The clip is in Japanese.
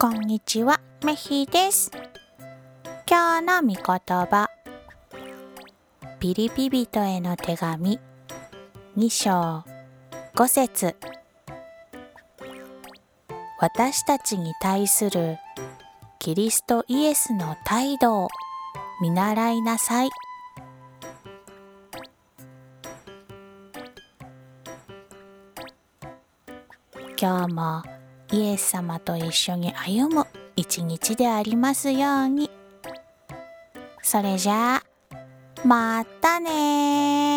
こんにちは、メヒです。今日の御言葉。ピリピ人への手紙、2章、5節私たちに対するキリストイエスの態度を見習いなさい。今日もイエス様と一緒に歩む一日でありますように。それじゃあ、またね